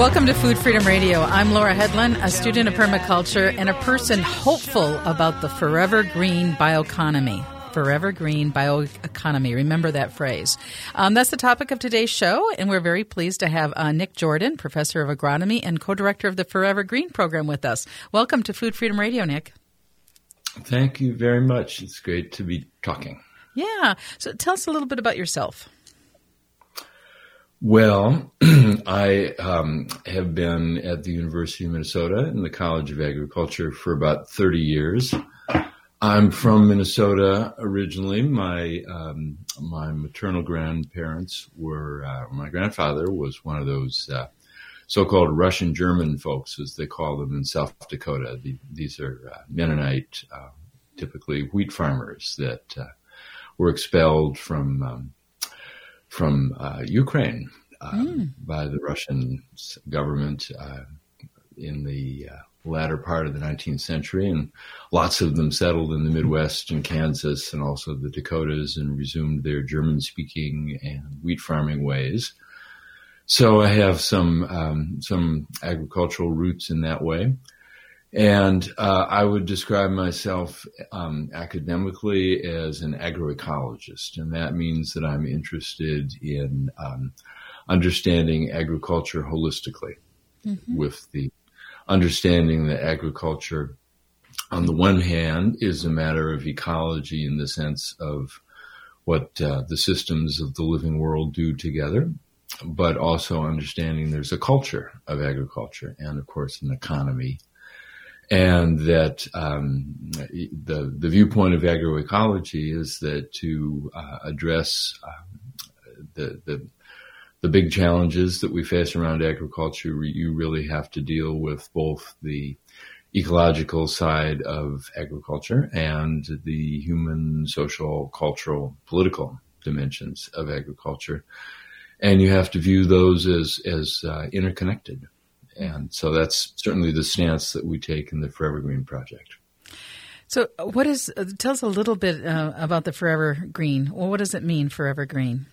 Welcome to Food Freedom Radio. I'm Laura Hedlund, a student of permaculture and a person hopeful about the forever green bioeconomy. Forever green bioeconomy. Remember that phrase. Um, that's the topic of today's show, and we're very pleased to have uh, Nick Jordan, professor of agronomy and co director of the Forever Green program, with us. Welcome to Food Freedom Radio, Nick. Thank you very much. It's great to be talking. Yeah. So tell us a little bit about yourself. Well, I um, have been at the University of Minnesota in the College of Agriculture for about 30 years. I'm from Minnesota originally. My um, my maternal grandparents were uh, my grandfather was one of those uh, so-called Russian German folks, as they call them in South Dakota. The, these are uh, Mennonite, uh, typically wheat farmers that uh, were expelled from um, from uh, Ukraine mm. by the Russian government in the latter part of the 19th century, and lots of them settled in the Midwest and Kansas and also the Dakotas and resumed their German speaking and wheat farming ways. So I have some um, some agricultural roots in that way, and uh, I would describe myself um, academically as an agroecologist, and that means that I'm interested in um, understanding agriculture holistically, mm-hmm. with the understanding that agriculture, on the one hand, is a matter of ecology in the sense of what uh, the systems of the living world do together, but also understanding there's a culture of agriculture and, of course, an economy. And that um, the the viewpoint of agroecology is that to uh, address uh, the the the big challenges that we face around agriculture, you really have to deal with both the ecological side of agriculture and the human, social, cultural, political dimensions of agriculture. And you have to view those as, as uh, interconnected. And so that's certainly the stance that we take in the Forever Green project. So, what is, uh, tell us a little bit uh, about the Forever Green. Well, what does it mean, Forever Green?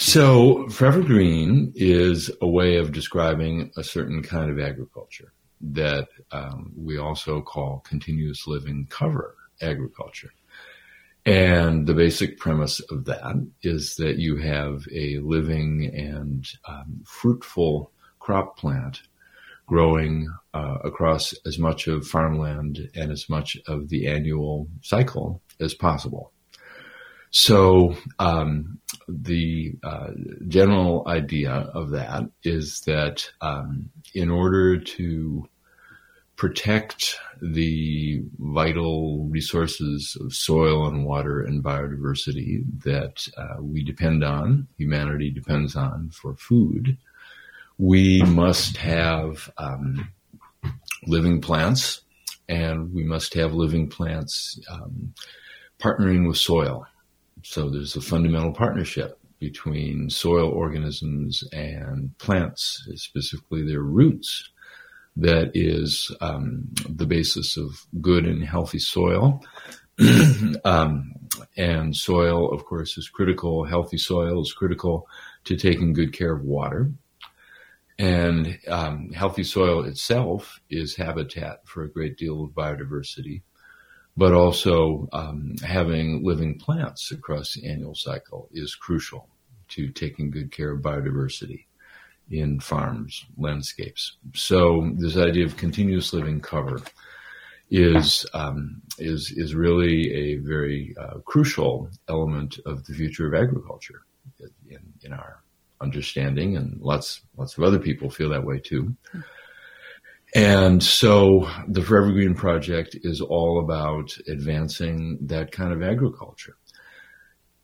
So, forever green is a way of describing a certain kind of agriculture that um, we also call continuous living cover agriculture. And the basic premise of that is that you have a living and um, fruitful crop plant growing uh, across as much of farmland and as much of the annual cycle as possible. So um, the uh, general idea of that is that um, in order to protect the vital resources of soil and water and biodiversity that uh, we depend on, humanity depends on for food, we must have um, living plants and we must have living plants um, partnering with soil so there's a fundamental partnership between soil organisms and plants, specifically their roots, that is um, the basis of good and healthy soil. um, and soil, of course, is critical. Healthy soil is critical to taking good care of water. And um, healthy soil itself is habitat for a great deal of biodiversity but also um, having living plants across the annual cycle is crucial to taking good care of biodiversity in farms, landscapes. So this idea of continuous living cover is um, is is really a very uh, crucial element of the future of agriculture in, in our understanding, and lots lots of other people feel that way too. And so the Forever Green Project is all about advancing that kind of agriculture.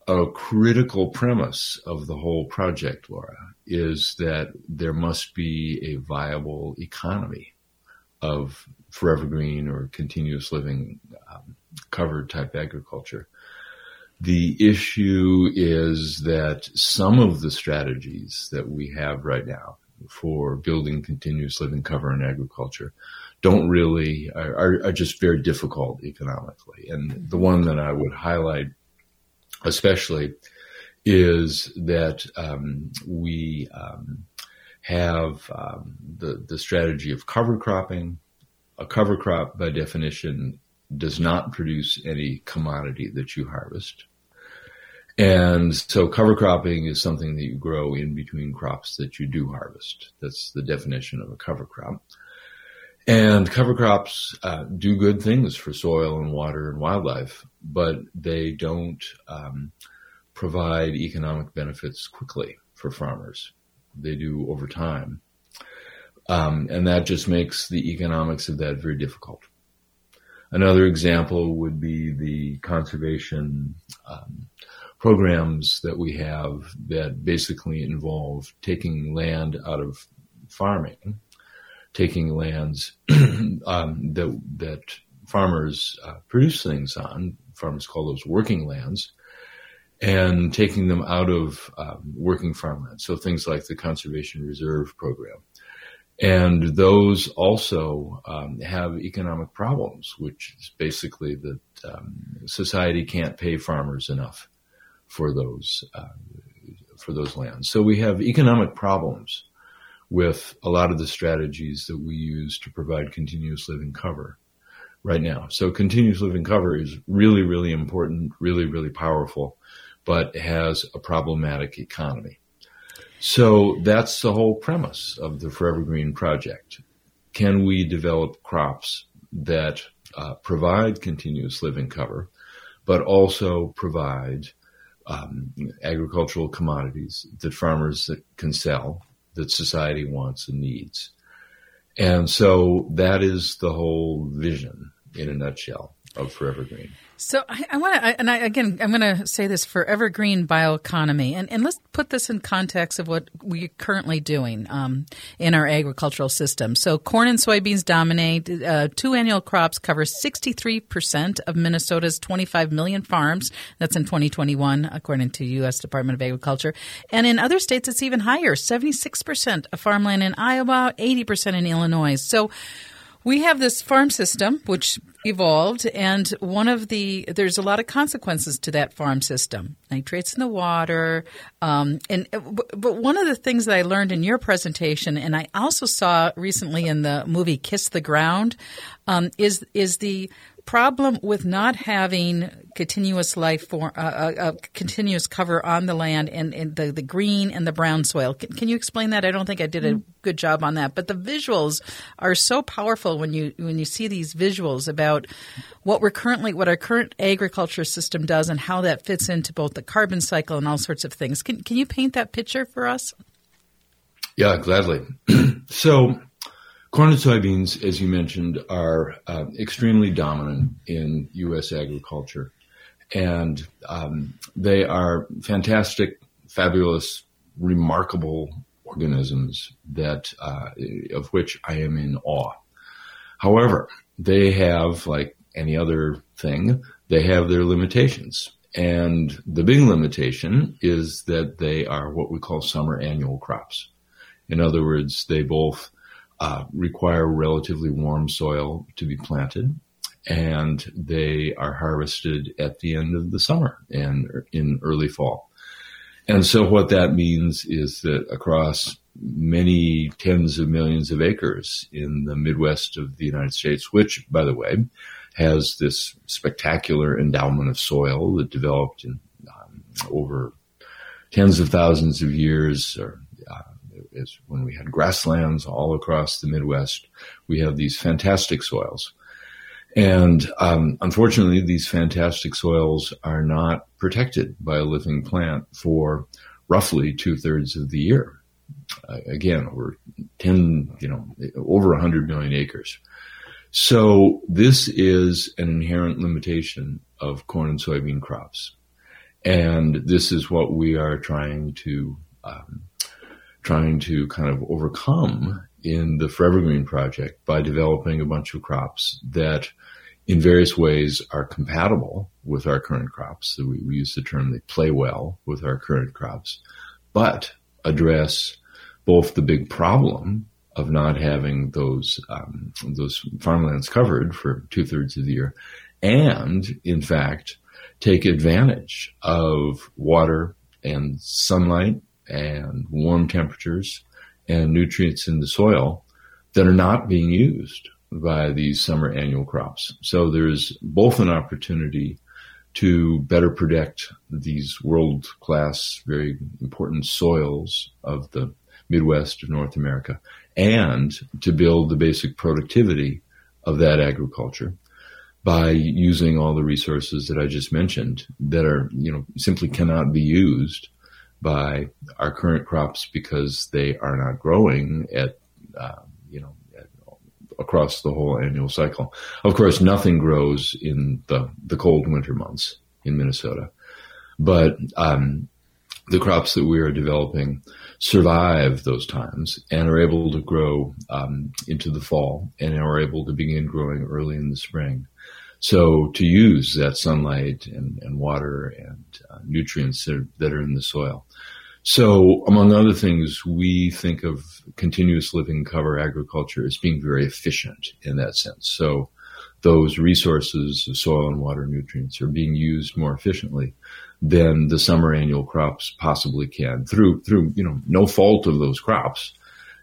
A critical premise of the whole project, Laura, is that there must be a viable economy of forever green or continuous living um, covered type agriculture. The issue is that some of the strategies that we have right now for building continuous living cover in agriculture don't really are, are just very difficult economically. And the one that I would highlight especially is that um, we um, have um, the the strategy of cover cropping. A cover crop, by definition, does not produce any commodity that you harvest. And so cover cropping is something that you grow in between crops that you do harvest. That's the definition of a cover crop. And cover crops uh, do good things for soil and water and wildlife, but they don't um, provide economic benefits quickly for farmers. They do over time. Um, and that just makes the economics of that very difficult. Another example would be the conservation um, programs that we have that basically involve taking land out of farming, taking lands um, that that farmers uh, produce things on. Farmers call those working lands, and taking them out of um, working farmland. So things like the conservation reserve program and those also um, have economic problems, which is basically that um, society can't pay farmers enough for those uh, for those lands. So we have economic problems with a lot of the strategies that we use to provide continuous living cover right now. So continuous living cover is really, really important, really, really powerful, but has a problematic economy. So that's the whole premise of the Forever Green project. Can we develop crops that uh, provide continuous living cover, but also provide um, agricultural commodities that farmers can sell, that society wants and needs? And so that is the whole vision in a nutshell of Forever Green. So I, I want to, and I, again, I'm going to say this forever green bioeconomy, and, and let's put this in context of what we're currently doing um, in our agricultural system. So corn and soybeans dominate. Uh, two annual crops cover 63% of Minnesota's 25 million farms. That's in 2021, according to U.S. Department of Agriculture. And in other states, it's even higher, 76% of farmland in Iowa, 80% in Illinois. So we have this farm system which evolved, and one of the there's a lot of consequences to that farm system. Nitrates in the water, um, and but one of the things that I learned in your presentation, and I also saw recently in the movie Kiss the Ground, um, is is the problem with not having continuous life for uh, uh, uh, continuous cover on the land and, and, the, the green and the brown soil. Can, can, you explain that? I don't think I did a good job on that, but the visuals are so powerful when you when you see these visuals about what we're currently what our current agriculture system does and how that fits into both the carbon cycle and all sorts of things. Can can you paint that picture for us? Yeah, gladly. so Corn and soybeans, as you mentioned, are uh, extremely dominant in U.S. agriculture, and um, they are fantastic, fabulous, remarkable organisms that uh, of which I am in awe. However, they have, like any other thing, they have their limitations. And the big limitation is that they are what we call summer annual crops. In other words, they both uh, require relatively warm soil to be planted, and they are harvested at the end of the summer and in early fall. And so what that means is that across many tens of millions of acres in the Midwest of the United States, which, by the way, has this spectacular endowment of soil that developed in um, over tens of thousands of years or is when we had grasslands all across the Midwest. We have these fantastic soils. And um, unfortunately, these fantastic soils are not protected by a living plant for roughly two thirds of the year. Uh, again, over 10, you know, over 100 million acres. So this is an inherent limitation of corn and soybean crops. And this is what we are trying to um, trying to kind of overcome in the Forever Green project by developing a bunch of crops that in various ways are compatible with our current crops. So we, we use the term they play well with our current crops, but address both the big problem of not having those um, those farmlands covered for two thirds of the year, and in fact take advantage of water and sunlight and warm temperatures and nutrients in the soil that are not being used by these summer annual crops. So there's both an opportunity to better protect these world class, very important soils of the Midwest of North America and to build the basic productivity of that agriculture by using all the resources that I just mentioned that are, you know, simply cannot be used by our current crops because they are not growing at, uh, you know, at, across the whole annual cycle. Of course, nothing grows in the, the cold winter months in Minnesota, but um, the crops that we are developing survive those times and are able to grow um, into the fall and are able to begin growing early in the spring. So to use that sunlight and, and water and uh, nutrients that are, that are in the soil. So among other things, we think of continuous living cover agriculture as being very efficient in that sense. So those resources of soil and water nutrients are being used more efficiently than the summer annual crops possibly can through through you know no fault of those crops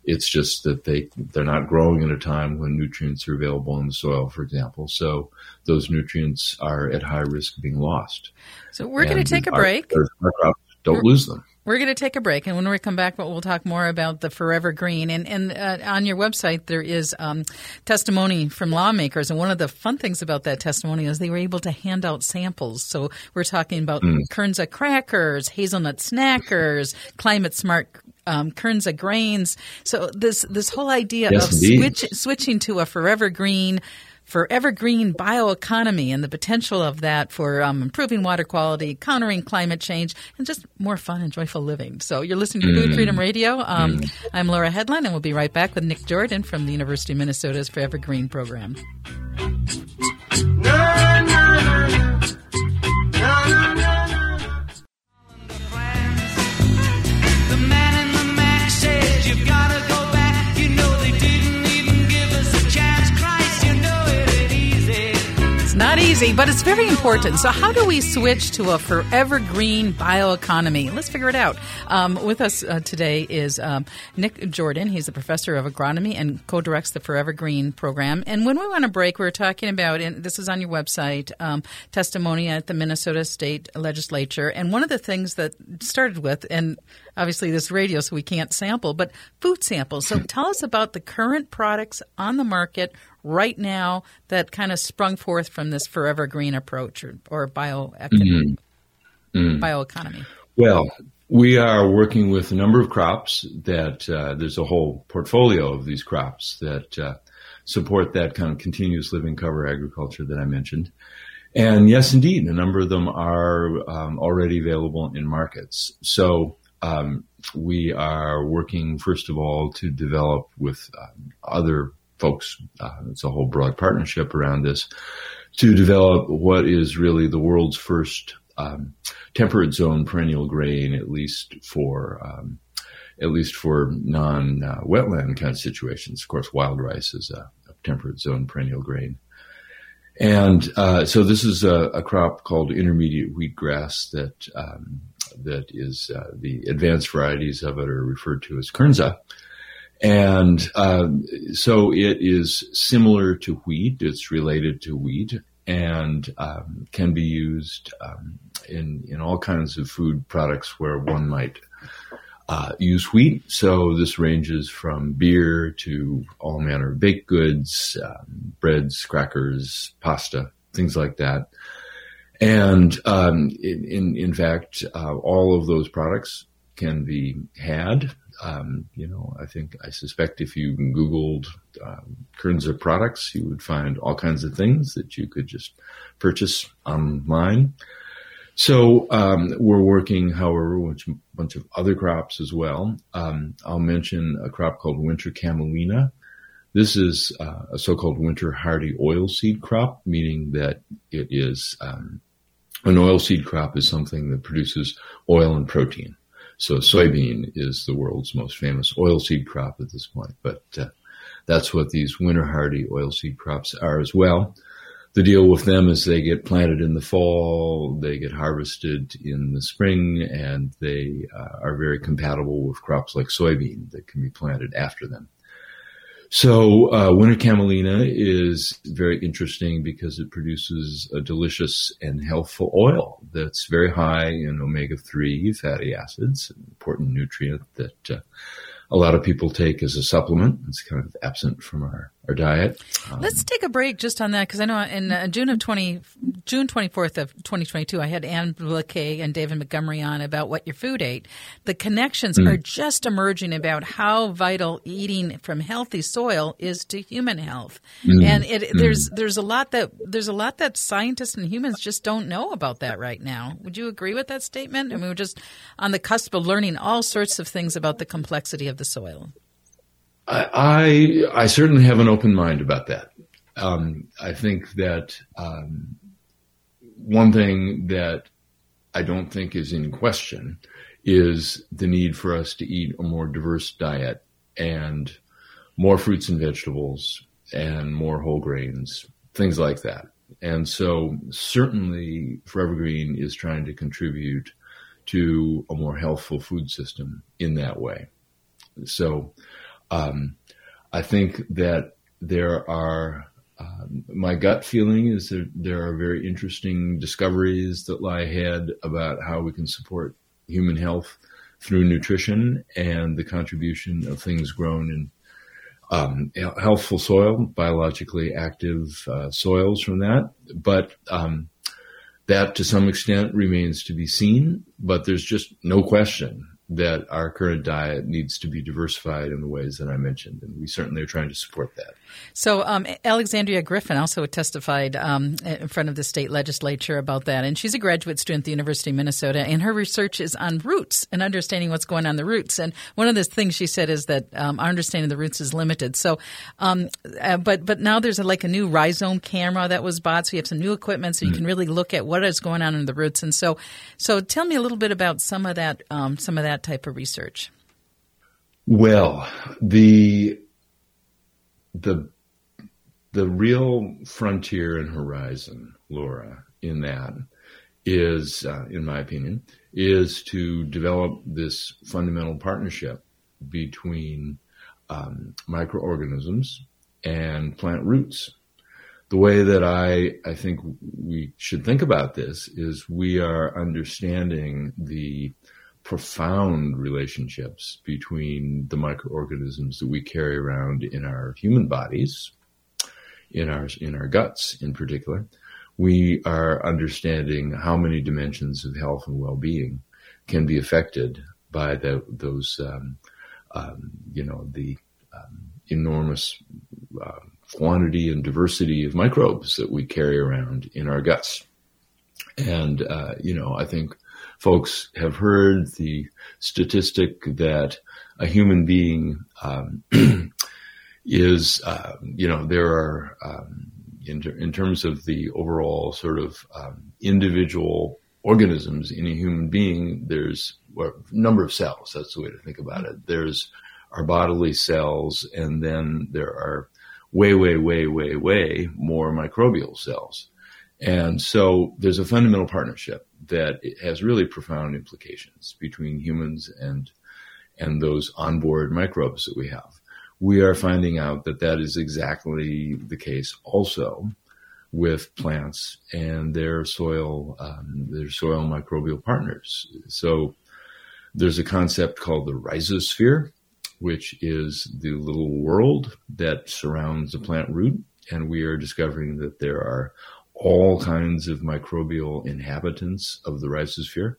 it's just that they they're not growing at a time when nutrients are available in the soil, for example. So those nutrients are at high risk of being lost. So we're going to take a break. Our, our crops don't we're, lose them. We're going to take a break, and when we come back, we'll talk more about the Forever Green. And, and uh, on your website, there is um, testimony from lawmakers, and one of the fun things about that testimony is they were able to hand out samples. So we're talking about mm. Kernza crackers, hazelnut snackers, climate smart um, Kernza grains. So this this whole idea yes, of switch, switching to a forever green forever green bioeconomy and the potential of that for um, improving water quality, countering climate change, and just more fun and joyful living. So you're listening to mm. Food Freedom Radio. Um, mm. I'm Laura Hedlund, and we'll be right back with Nick Jordan from the University of Minnesota's Forever Green program. Easy, but it's very important. So, how do we switch to a forever green bioeconomy? Let's figure it out. Um, with us uh, today is um, Nick Jordan. He's a professor of agronomy and co directs the Forever Green program. And when we went to break, we were talking about, and this is on your website, um, testimony at the Minnesota State Legislature. And one of the things that started with, and obviously this radio, so we can't sample, but food samples. So, tell us about the current products on the market right now that kind of sprung forth from this forever green approach or, or bioeconomy? Mm-hmm. Mm. Bioeconomy. Well, we are working with a number of crops that uh, there's a whole portfolio of these crops that uh, support that kind of continuous living cover agriculture that I mentioned. And yes, indeed, a number of them are um, already available in markets. So um, we are working, first of all, to develop with um, other folks. Uh, it's a whole broad partnership around this to develop what is really the world's first um, temperate zone perennial grain, at least for um, at least for non-wetland uh, kind of situations. Of course, wild rice is a, a temperate zone perennial grain. And uh, so this is a, a, crop called intermediate wheatgrass that um, that is uh, the advanced varieties of it are referred to as Kernza. And um, so it is similar to wheat. It's related to wheat and um, can be used um, in in all kinds of food products where one might uh, use wheat. So this ranges from beer to all manner of baked goods, um, breads, crackers, pasta, things like that. And um, in, in, fact, uh, all of those products can be had um, you know, I think I suspect if you Googled um, Kernza products, you would find all kinds of things that you could just purchase online. So um, we're working, however, with a bunch of other crops as well. Um, I'll mention a crop called winter camelina. This is uh, a so-called winter hardy oilseed crop, meaning that it is um, an oilseed crop is something that produces oil and protein. So soybean is the world's most famous oilseed crop at this point, but uh, that's what these winter hardy oilseed crops are as well. the deal with them is they get planted in the fall, they get harvested in the spring, and they uh, are very compatible with crops like soybean that can be planted after them. So uh, winter camelina is very interesting because it produces a delicious and healthful oil that's very high in omega-3 fatty acids, an important nutrient that uh, a lot of people take as a supplement. It's kind of absent from our, our diet. Um, Let's take a break just on that because I know in uh, June of 20, June 24th of 2022, I had Anne Biklé and David Montgomery on about what your food ate. The connections mm. are just emerging about how vital eating from healthy soil is to human health. Mm. And it, mm. there's, there's a lot that, there's a lot that scientists and humans just don't know about that right now. Would you agree with that statement? I mean, we're just on the cusp of learning all sorts of things about the complexity of the soil? I, I, certainly have an open mind about that. Um, I think that um, one thing that I don't think is in question is the need for us to eat a more diverse diet and more fruits and vegetables and more whole grains, things like that. And so certainly Forever Green is trying to contribute to a more healthful food system in that way. So um, I think that there are, uh, my gut feeling is that there are very interesting discoveries that lie ahead about how we can support human health through nutrition and the contribution of things grown in um, healthful soil, biologically active uh, soils from that. But um, that to some extent remains to be seen, but there's just no question that our current diet needs to be diversified in the ways that I mentioned, and we certainly are trying to support that. So, um, Alexandria Griffin also testified um, in front of the state legislature about that, and she's a graduate student at the University of Minnesota, and her research is on roots and understanding what's going on the roots. And one of the things she said is that um, our understanding of the roots is limited. So, um, uh, but but now there's a, like a new rhizome camera that was bought, so you have some new equipment, so you mm-hmm. can really look at what is going on in the roots. And so, so tell me a little bit about some of that, um, some of that type of research? Well, the the the real frontier and horizon, Laura, in that is, uh, in my opinion, is to develop this fundamental partnership between um, microorganisms and plant roots. The way that I, I think we should think about this is we are understanding the profound relationships between the microorganisms that we carry around in our human bodies, in our in our guts in particular. We are understanding how many dimensions of health and well-being can be affected by the, those, um, um, you know, the um, enormous uh, quantity and diversity of microbes that we carry around in our guts. And, uh, you know, I think folks have heard the statistic that a human being um, is, uh, you know, there are, um, in, ter- in, terms of the overall sort of um, individual organisms in a human being, there's a number of cells. That's the way to think about it. There's our bodily cells, and then there are way, way, way, way, way more microbial cells. And so there's a fundamental partnership that it has really profound implications between humans and and those onboard microbes that we have. We are finding out that that is exactly the case also with plants and their soil um, their soil microbial partners. So there's a concept called the rhizosphere, which is the little world that surrounds the plant root, and we are discovering that there are all kinds of microbial inhabitants of the rhizosphere,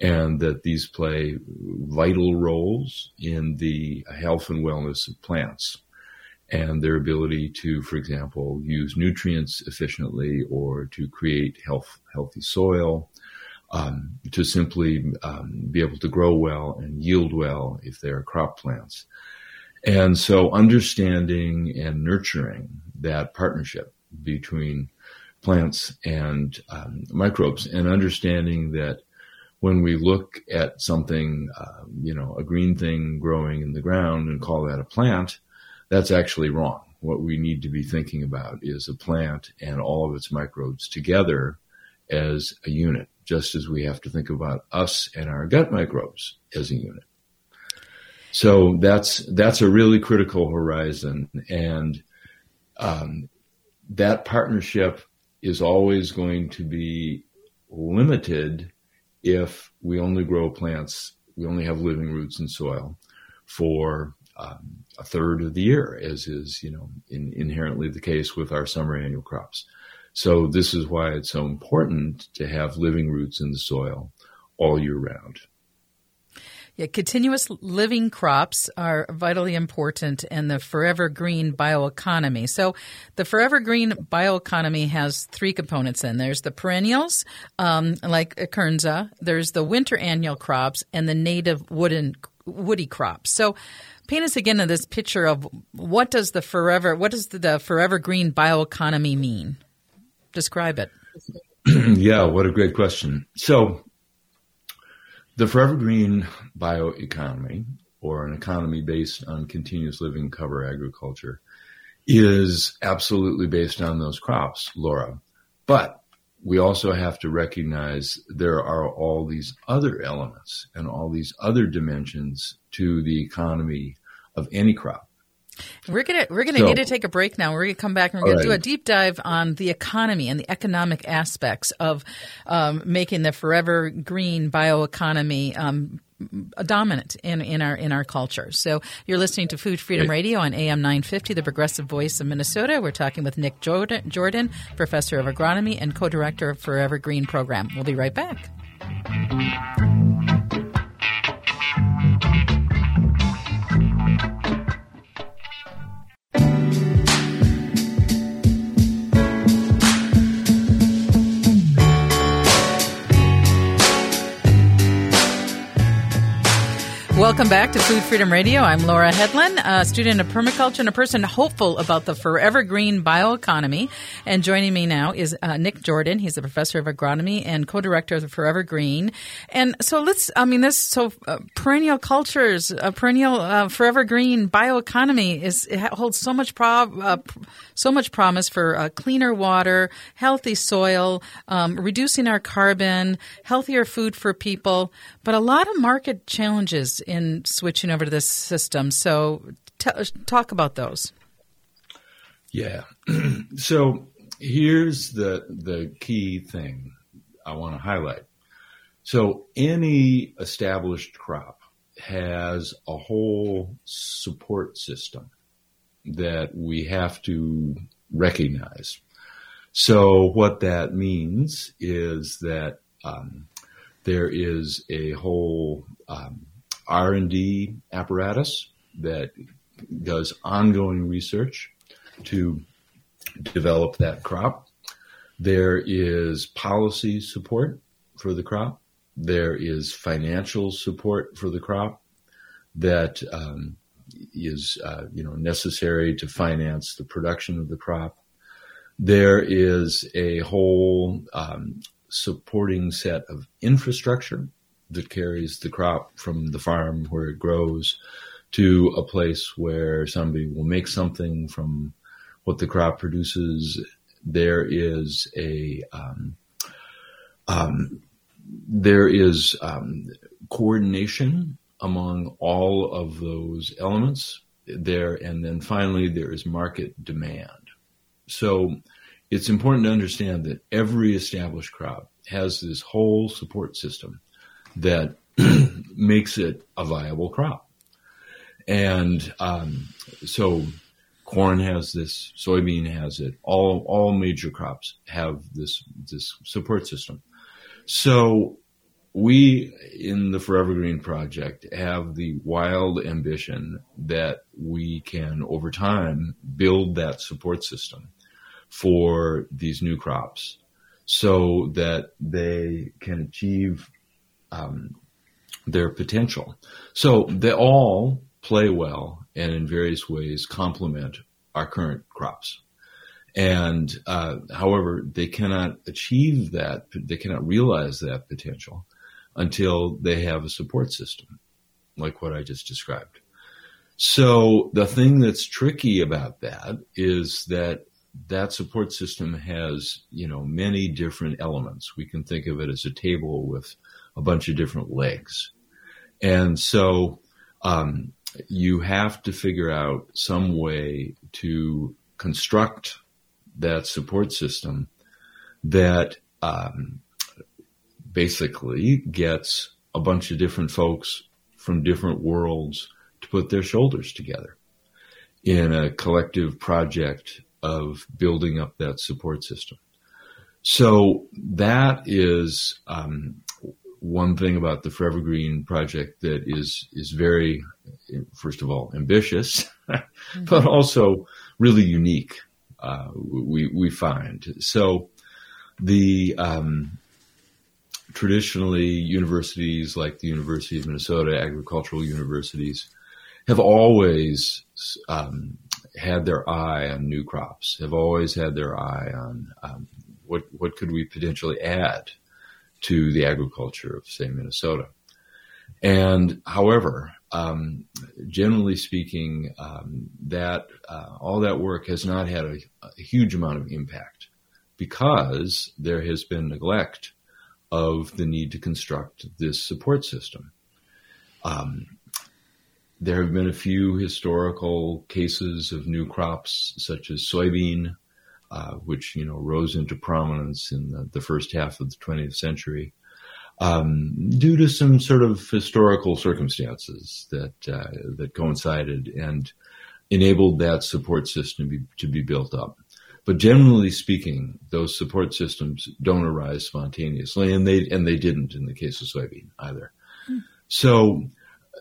and that these play vital roles in the health and wellness of plants and their ability to, for example, use nutrients efficiently or to create health, healthy soil, um, to simply um, be able to grow well and yield well if they're crop plants. And so understanding and nurturing that partnership between plants and um, microbes and understanding that when we look at something, uh, you know, a green thing growing in the ground and call that a plant, that's actually wrong. what we need to be thinking about is a plant and all of its microbes together as a unit, just as we have to think about us and our gut microbes as a unit. So that's that's a really critical horizon, and um, that partnership is always going to be limited if we only grow plants, we only have living roots in soil for um, a third of the year, as is you know in, inherently the case with our summer annual crops. So this is why it's so important to have living roots in the soil all year round. Yeah, continuous living crops are vitally important in the forever green bioeconomy. So, the forever green bioeconomy has three components in there's the perennials, um, like Kernza, there's the winter annual crops, and the native wooden woody crops. So, paint us again in this picture of what does the forever what does the forever green bioeconomy mean? Describe it. yeah, what a great question. So, the Forever Green bioeconomy, or an economy based on continuous living cover agriculture, is absolutely based on those crops, Laura. But we also have to recognize there are all these other elements and all these other dimensions to the economy of any crop. We're gonna we're gonna so, need to take a break now. We're gonna come back and we're gonna right. do a deep dive on the economy and the economic aspects of um, making the forever green bioeconomy um, dominant in, in our in our culture. So you're listening to Food Freedom Radio on AM 950, the Progressive Voice of Minnesota. We're talking with Nick Jordan, Jordan professor of agronomy and co-director of Forever Green program. We'll be right back. Welcome back to Food Freedom Radio. I'm Laura Hedlund, a student of permaculture and a person hopeful about the forever green bioeconomy. And joining me now is uh, Nick Jordan. He's a professor of agronomy and co-director of the Forever Green. And so let's, I mean, this, so uh, perennial cultures, uh, perennial uh, forever green bioeconomy is, holds so much uh, so much promise for uh, cleaner water, healthy soil, um, reducing our carbon, healthier food for people, but a lot of market challenges in switching over to this system. So, t- talk about those. Yeah. so here's the the key thing I want to highlight. So any established crop has a whole support system that we have to recognize. So what that means is that um, there is a whole um, R&D apparatus that does ongoing research to develop that crop. There is policy support for the crop. There is financial support for the crop that um, is uh, you know necessary to finance the production of the crop. There is a whole um, supporting set of infrastructure that carries the crop from the farm where it grows to a place where somebody will make something from what the crop produces. There is a um, um, there is um, coordination among all of those elements there, and then finally there is market demand. So it's important to understand that every established crop has this whole support system that makes it a viable crop. And um, so corn has this, soybean has it, all, all major crops have this, this support system. So we in the Forever Green Project have the wild ambition that we can over time build that support system for these new crops so that they can achieve um, their potential. So they all play well and in various ways complement our current crops. And uh, however, they cannot achieve that, they cannot realize that potential until they have a support system like what I just described. So the thing that's tricky about that is that that support system has, you know, many different elements. We can think of it as a table with a bunch of different legs. And so um, you have to figure out some way to construct that support system that um, basically gets a bunch of different folks from different worlds to put their shoulders together in a collective project of building up that support system. So that is um, one thing about the Forever Green project that is is very, first of all, ambitious, mm-hmm. but also really unique. Uh, we we find so the um, traditionally universities like the University of Minnesota, agricultural universities, have always um, had their eye on new crops, have always had their eye on um, what what could we potentially add to the agriculture of, say, Minnesota. And however, um, generally speaking, um, that uh, all that work has not had a, a, huge amount of impact because there has been neglect of the need to construct this support system. Um, there have been a few historical cases of new crops, such as soybean, uh, which you know rose into prominence in the, the, first half of the 20th century, um, due to some sort of historical circumstances that uh, that coincided and enabled that support system be, to be built up. But generally speaking, those support systems don't arise spontaneously, and they and they didn't in the case of soybean either. Mm. So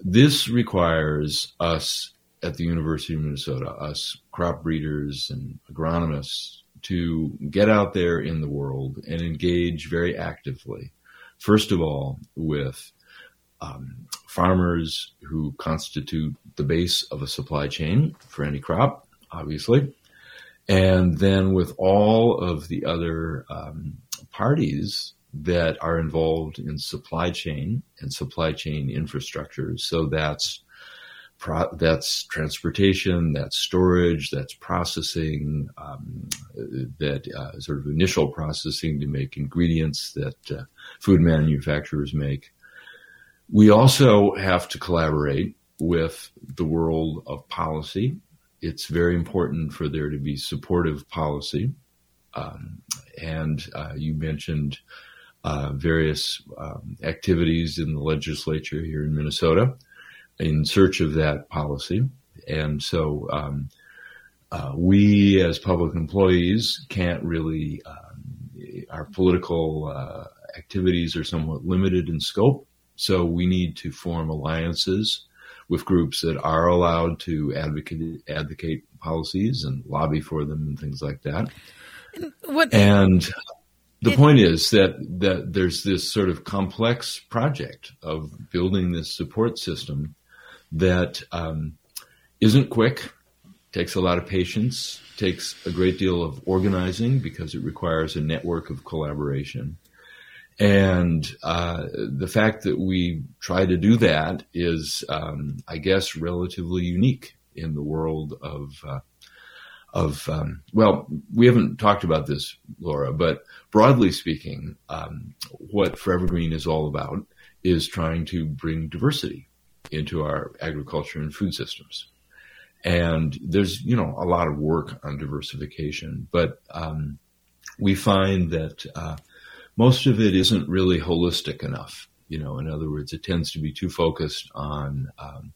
this requires us at the University of Minnesota, us crop breeders and agronomists, to get out there in the world and engage very actively. First of all, with um, farmers who constitute the base of a supply chain for any crop, obviously, and then with all of the other um, parties that are involved in supply chain and supply chain infrastructure. So that's pro- that's transportation, that's storage, that's processing, um, that uh, sort of initial processing to make ingredients that uh, food manufacturers make. We also have to collaborate with the world of policy. It's very important for there to be supportive policy. Um, and uh, you mentioned uh, various um, activities in the legislature here in Minnesota in search of that policy. And so um, uh, we, as public employees, can't really, um, our political uh, activities are somewhat limited in scope. So we need to form alliances with groups that are allowed to advocate advocate policies and lobby for them and things like that. What, and the it, point is that that there's this sort of complex project of building this support system that um, not quick, takes a lot of patience, takes a great deal of organizing because it requires a network of collaboration. And uh, the fact that we try to do that is, um, I guess, relatively unique in the world of uh, of um, well, we haven't talked about this, Laura, but broadly speaking, um, what Forever Green is all about is trying to bring diversity into our agriculture and food systems. And there's you know a lot of work on diversification, but um, we find that uh, most of it isn't really holistic enough. You know, in other words, it tends to be too focused on um,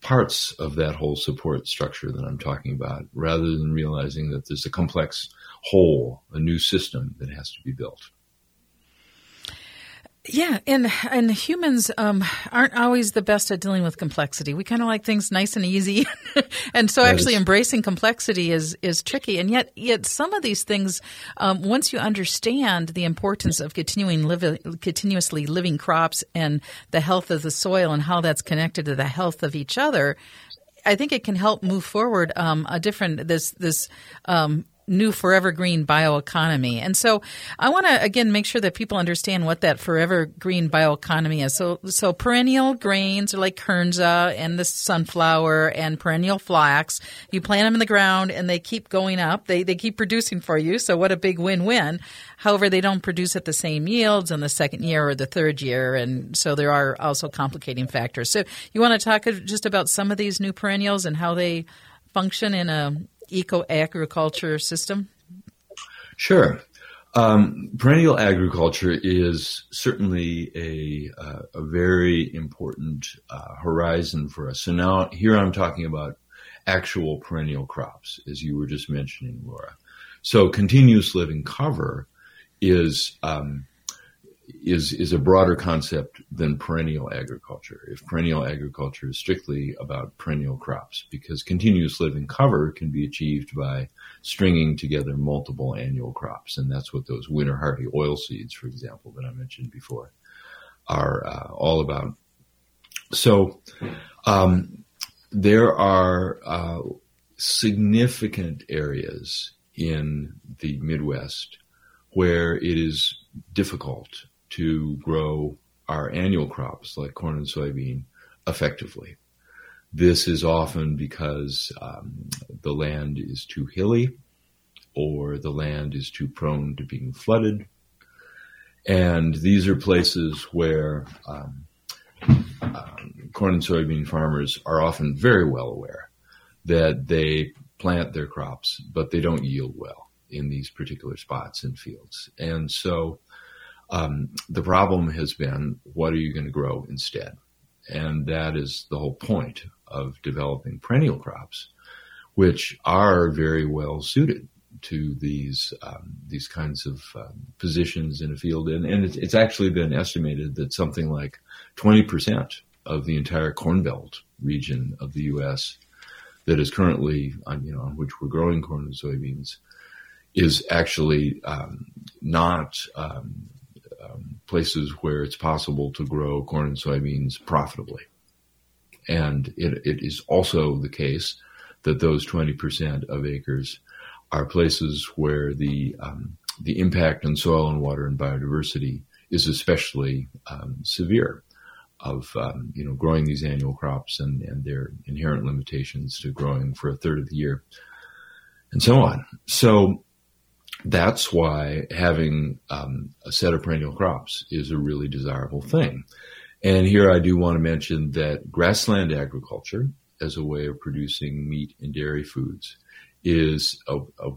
parts of that whole support structure that I'm talking about, rather than realizing that there's a complex whole, a new system that has to be built. Yeah, and and humans um, aren't always the best at dealing with complexity. We kind of like things nice and easy, and so actually embracing complexity is is tricky. And yet, yet some of these things, um, once you understand the importance of continuing live, continuously living crops and the health of the soil and how that's connected to the health of each other, I think it can help move forward um, a different this this um, new forever green bioeconomy. And so I want to again make sure that people understand what that forever green bioeconomy is. So so perennial grains are like kernza and the sunflower and perennial flax. You plant them in the ground and they keep going up. They they keep producing for you. So what a big win-win. However, they don't produce at the same yields in the second year or the third year and so there are also complicating factors. So you want to talk just about some of these new perennials and how they function in a eco agriculture system? Sure. Um, perennial agriculture is certainly a, uh, a very important uh, horizon for us. So now here I'm talking about actual perennial crops, as you were just mentioning, Laura. So continuous living cover is um, is is a broader concept than perennial agriculture. If perennial agriculture is strictly about perennial crops, because continuous living cover can be achieved by stringing together multiple annual crops, and that's what those winter hardy oil seeds, for example, that I mentioned before, are uh, all about. So um, there are uh, significant areas in the Midwest where it is difficult to grow our annual crops like corn and soybean effectively. This is often because um, the land is too hilly or the land is too prone to being flooded. And these are places where um, um, corn and soybean farmers are often very well aware that they plant their crops, but they don't yield well in these particular spots and fields. And so um, the problem has been what are you going to grow instead? And that is the whole point of developing perennial crops, which are very well suited to these um, these kinds of um, positions in a field. And, and it's, it's, actually been estimated that something like 20% of the entire Corn Belt region of the U.S. that is currently on, you know, on which we're growing corn and soybeans is actually um, not um, um, places where it's possible to grow corn and soybeans profitably. And it, it is also the case that those 20% of acres are places where the um, the impact on soil and water and biodiversity is especially um, severe of um, you know growing these annual crops and, and their inherent limitations to growing for a third of the year and so on. So that's why having um, a set of perennial crops is a really desirable thing. And here I do want to mention that grassland agriculture, as a way of producing meat and dairy foods, is a, a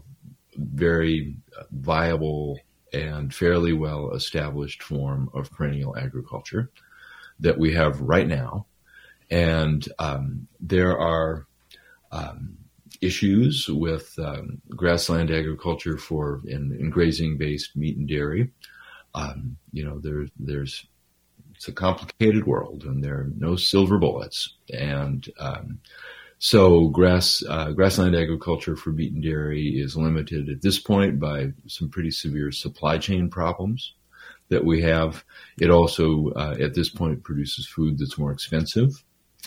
very viable and fairly well established form of perennial agriculture that we have right now. And um, there are um, issues with um, grassland agriculture for in, in grazing based meat and dairy. Um, you know, there, there's it's a complicated world, and there are no silver bullets. And um, so, grass uh, grassland agriculture for meat and dairy is limited at this point by some pretty severe supply chain problems that we have. It also, uh, at this point, produces food that's more expensive,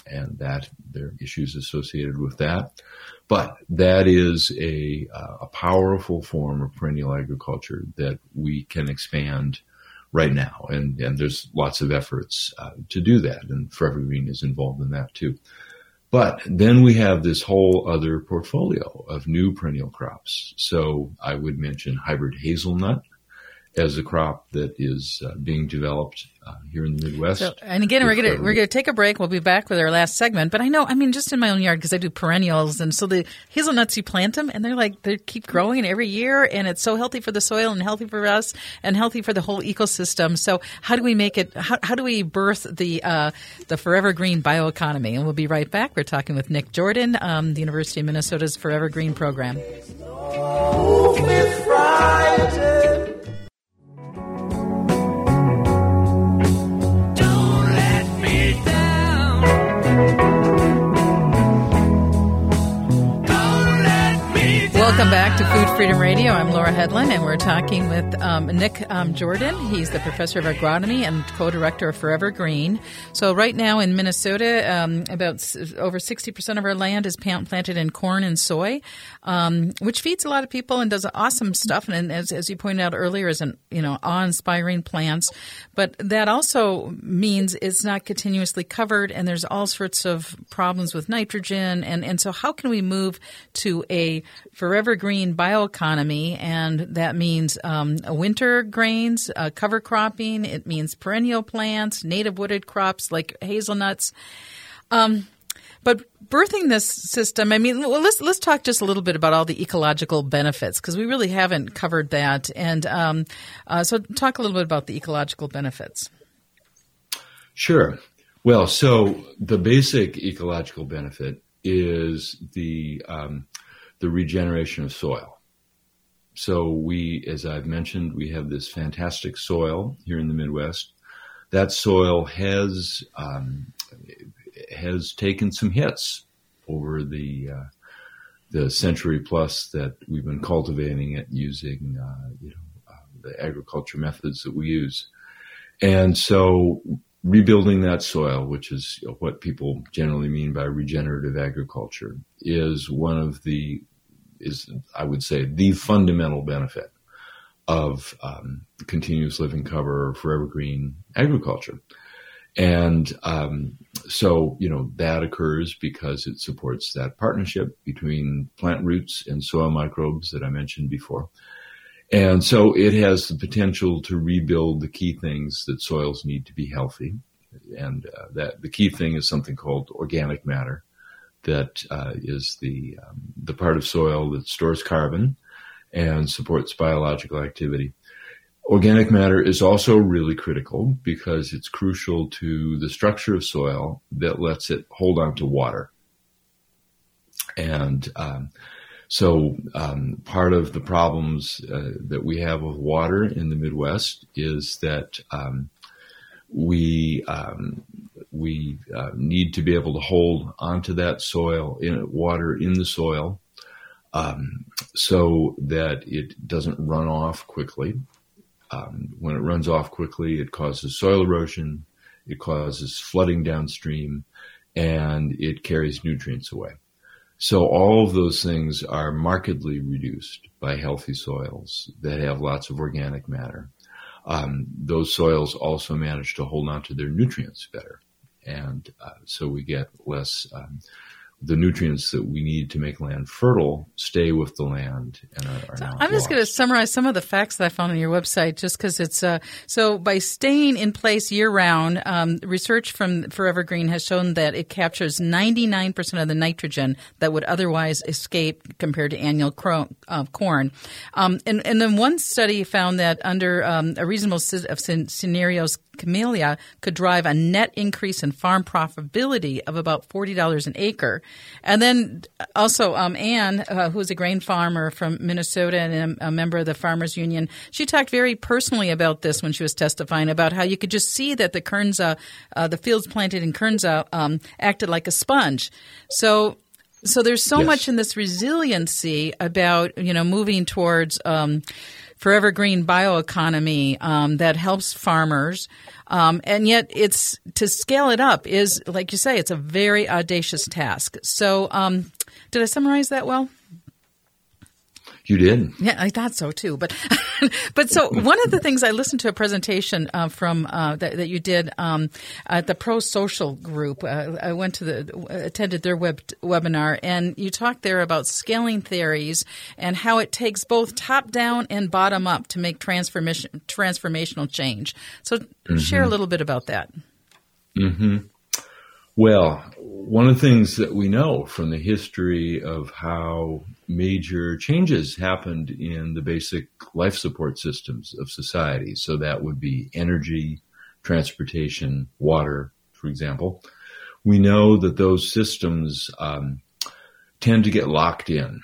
and that there are issues associated with that. But that is a, uh, a powerful form of perennial agriculture that we can expand right now. And, and there's lots of efforts uh, to do that. And Forever Green is involved in that too. But then we have this whole other portfolio of new perennial crops. So I would mention hybrid hazelnut, as a crop that is uh, being developed here in the Midwest. So, and again, we're gonna we're gonna take a break. We'll be back with our last segment. But I know, I mean, just in my own yard because I do perennials, and so the hazelnuts you plant them, and they're like they keep growing every year, and it's so healthy for the soil and healthy for us and healthy for the whole ecosystem. So how do we make it? How, how do we birth the uh, the forever green bioeconomy? And we'll be right back. We're talking with Nick Jordan, um, the University of Minnesota's Forever Green program. Welcome back to Food Freedom Radio. I'm Laura Hedlund, and we're talking with um, Nick um, Jordan. He's the professor of agronomy and co-director of Forever Green. So right now in Minnesota, um, about s- over 60% of our land is planted in corn and soy, um, which feeds a lot of people and does awesome stuff. And as, as you pointed out earlier, is an you know awe-inspiring plants. But that also means it's not continuously covered, and there's all sorts of problems with nitrogen. And and so how can we move to a forever green bioeconomy, and that means um, winter grains, uh, cover cropping. It means perennial plants, native wooded crops like hazelnuts. Um, but birthing this system, I mean, well, let's let's talk just a little bit about all the ecological benefits because we really haven't covered that. And um, uh, so, talk a little bit about the ecological benefits. Sure. Well, so the basic ecological benefit is the um, the regeneration of soil. So we, as I've mentioned, we have this fantastic soil here in the Midwest. That soil has um, has taken some hits over the uh, the century plus that we've been cultivating it using uh, you know uh, the agriculture methods that we use, and so rebuilding that soil, which is what people generally mean by regenerative agriculture, is one of the is I would say the fundamental benefit of um, continuous living cover or forever green agriculture. And um, so, you know, that occurs because it supports that partnership between plant roots and soil microbes that I mentioned before. And so it has the potential to rebuild the key things that soils need to be healthy. And uh, that the key thing is something called organic matter that uh, is the, um, the part of soil that stores carbon and supports biological activity. Organic matter is also really critical because it's crucial to the structure of soil that lets it hold on to water. And um, so, um, part of the problems uh, that we have with water in the Midwest is that um, we um, we uh, need to be able to hold onto that soil, in, water in the soil, um, so that it doesn't run off quickly um, when it runs off quickly, it causes soil erosion, it causes flooding downstream, and it carries nutrients away. So all of those things are markedly reduced by healthy soils that have lots of organic matter. Um, those soils also manage to hold on to their nutrients better. And uh, so we get less um, the nutrients that we need to make land fertile stay with the land and are, are so I'm just going to summarize some of the facts that I found on your website, just because it's uh, so. By staying in place year round, um, research from Forever Green has shown that it captures 99 percent of the nitrogen that would otherwise escape compared to annual cro- uh, corn. Um, and, and then one study found that under um, a reasonable set of scenarios, camelina could drive a net increase in farm profitability of about forty dollars an acre. And then also um, Anne, uh, who's a grain farmer from Minnesota and a, a, member of the Farmers Union, she talked very personally about this when she was testifying about how you could just see that the Kernza, uh, the fields planted in Kernza, um, acted like a sponge. So so there's so Yes. much in this resiliency about you know moving towards um, forever green bioeconomy um, that helps farmers, um, and yet it's to scale it up is like you say it's a very audacious task. So um, did I summarize that well? You did. Yeah, I thought so too. But but so one of the things I listened to a presentation uh, from uh, that, that you did um, at the Pro Social group. Uh, I went to the attended their web webinar, and you talked there about scaling theories and how it takes both top down and bottom up to make transformation transformational change. So share a little bit about that. Hmm. Well, one of the things that we know from the history of how major changes happened in the basic life support systems of society, so that would be energy, transportation, water, for example, we know that those systems um, tend to get locked in.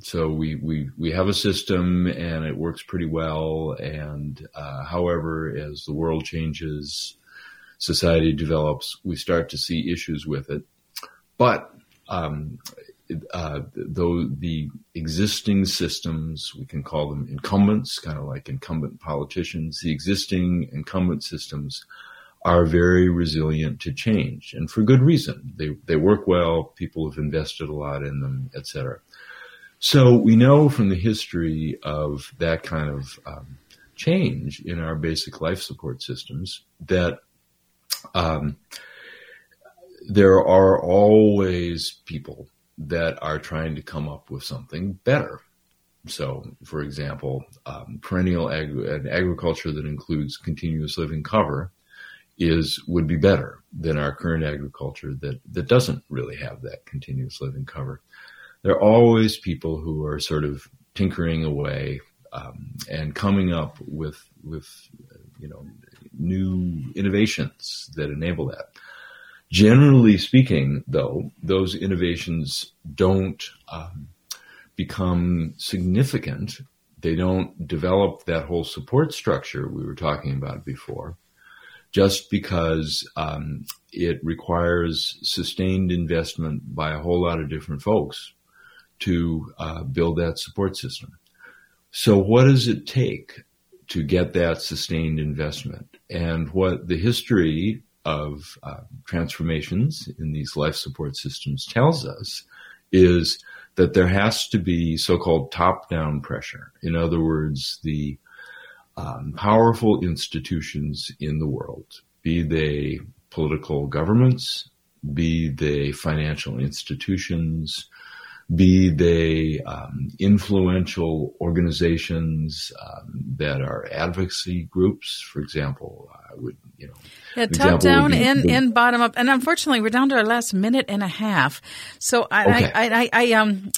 So we, we, we have a system and it works pretty well. And uh, however, as the world changes, society develops, we start to see issues with it. But um, uh, though the existing systems, we can call them incumbents, kind of like incumbent politicians, the existing incumbent systems are very resilient to change and for good reason. They, they work well. People have invested a lot in them, et cetera. So we know from the history of that kind of um, change in our basic life support systems that um, there are always people that are trying to come up with something better. So, for example, um, perennial ag- agriculture that includes continuous living cover is would be better than our current agriculture that that doesn't really have that continuous living cover. There are always people who are sort of tinkering away um, and coming up with with you know new innovations that enable that. Generally speaking, though, those innovations don't um, become significant. They don't develop that whole support structure we were talking about before just because um, it requires sustained investment by a whole lot of different folks to uh, build that support system. So, what does it take to get that sustained investment? And what the history of uh, transformations in these life support systems tells us is that there has to be so called top down pressure. In other words, the um, powerful institutions in the world, be they political governments, be they financial institutions, be they um, influential organizations um, that are advocacy groups. For example, I would, you know, yeah, top down and, the, and bottom up. And unfortunately, we're down to our last minute and a half. So I, okay. I, I, I, um,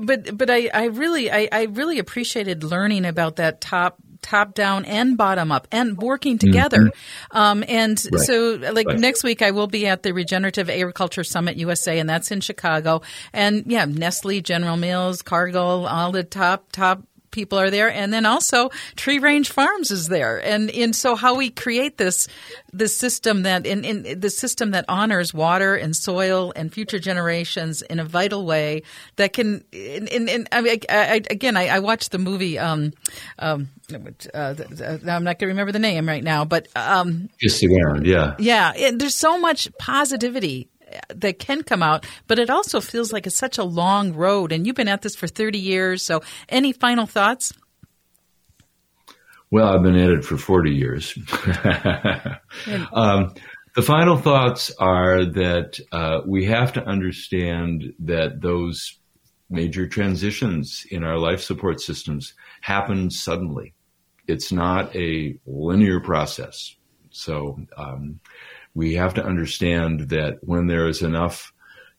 but but I, I really, I, I really appreciated learning about that top top down and bottom up and working together. Mm-hmm. Um, and right. so, like right. next week, I will be at the Regenerative Agriculture Summit USA, and that's in Chicago. And yeah, Nestle, General Mills, Cargill, all the top top people are there, and then also Tree Range Farms is there, and and so how we create this this system that in, in the system that honors water and soil and future generations in a vital way that can in, in, I, mean, I, I, again I, I, watched the movie um, um, uh, I'm not going to remember the name right now, but um, just around, yeah, yeah. there's so much positivity that can come out, but it also feels like it's such a long road. And you've been at this for 30 years. So, any final thoughts? Well, I've been at it for 40 years. um, the final thoughts are that uh, we have to understand that those major transitions in our life support systems happen suddenly. It's not a linear process. So, um, we have to understand that when there is enough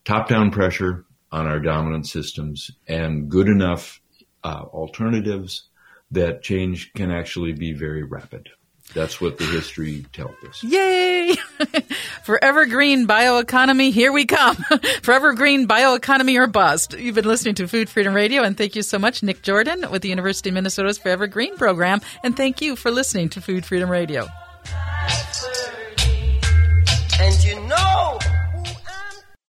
top down pressure on our dominant systems and good enough uh, alternatives, that change can actually be very rapid. That's what the history tells us. Yay! Forever green bioeconomy, here we come. Forever green bioeconomy or bust. You've been listening to Food Freedom Radio, and thank you so much, Nick Jordan with the University of Minnesota's Forever Green program. And thank you for listening to Food Freedom Radio.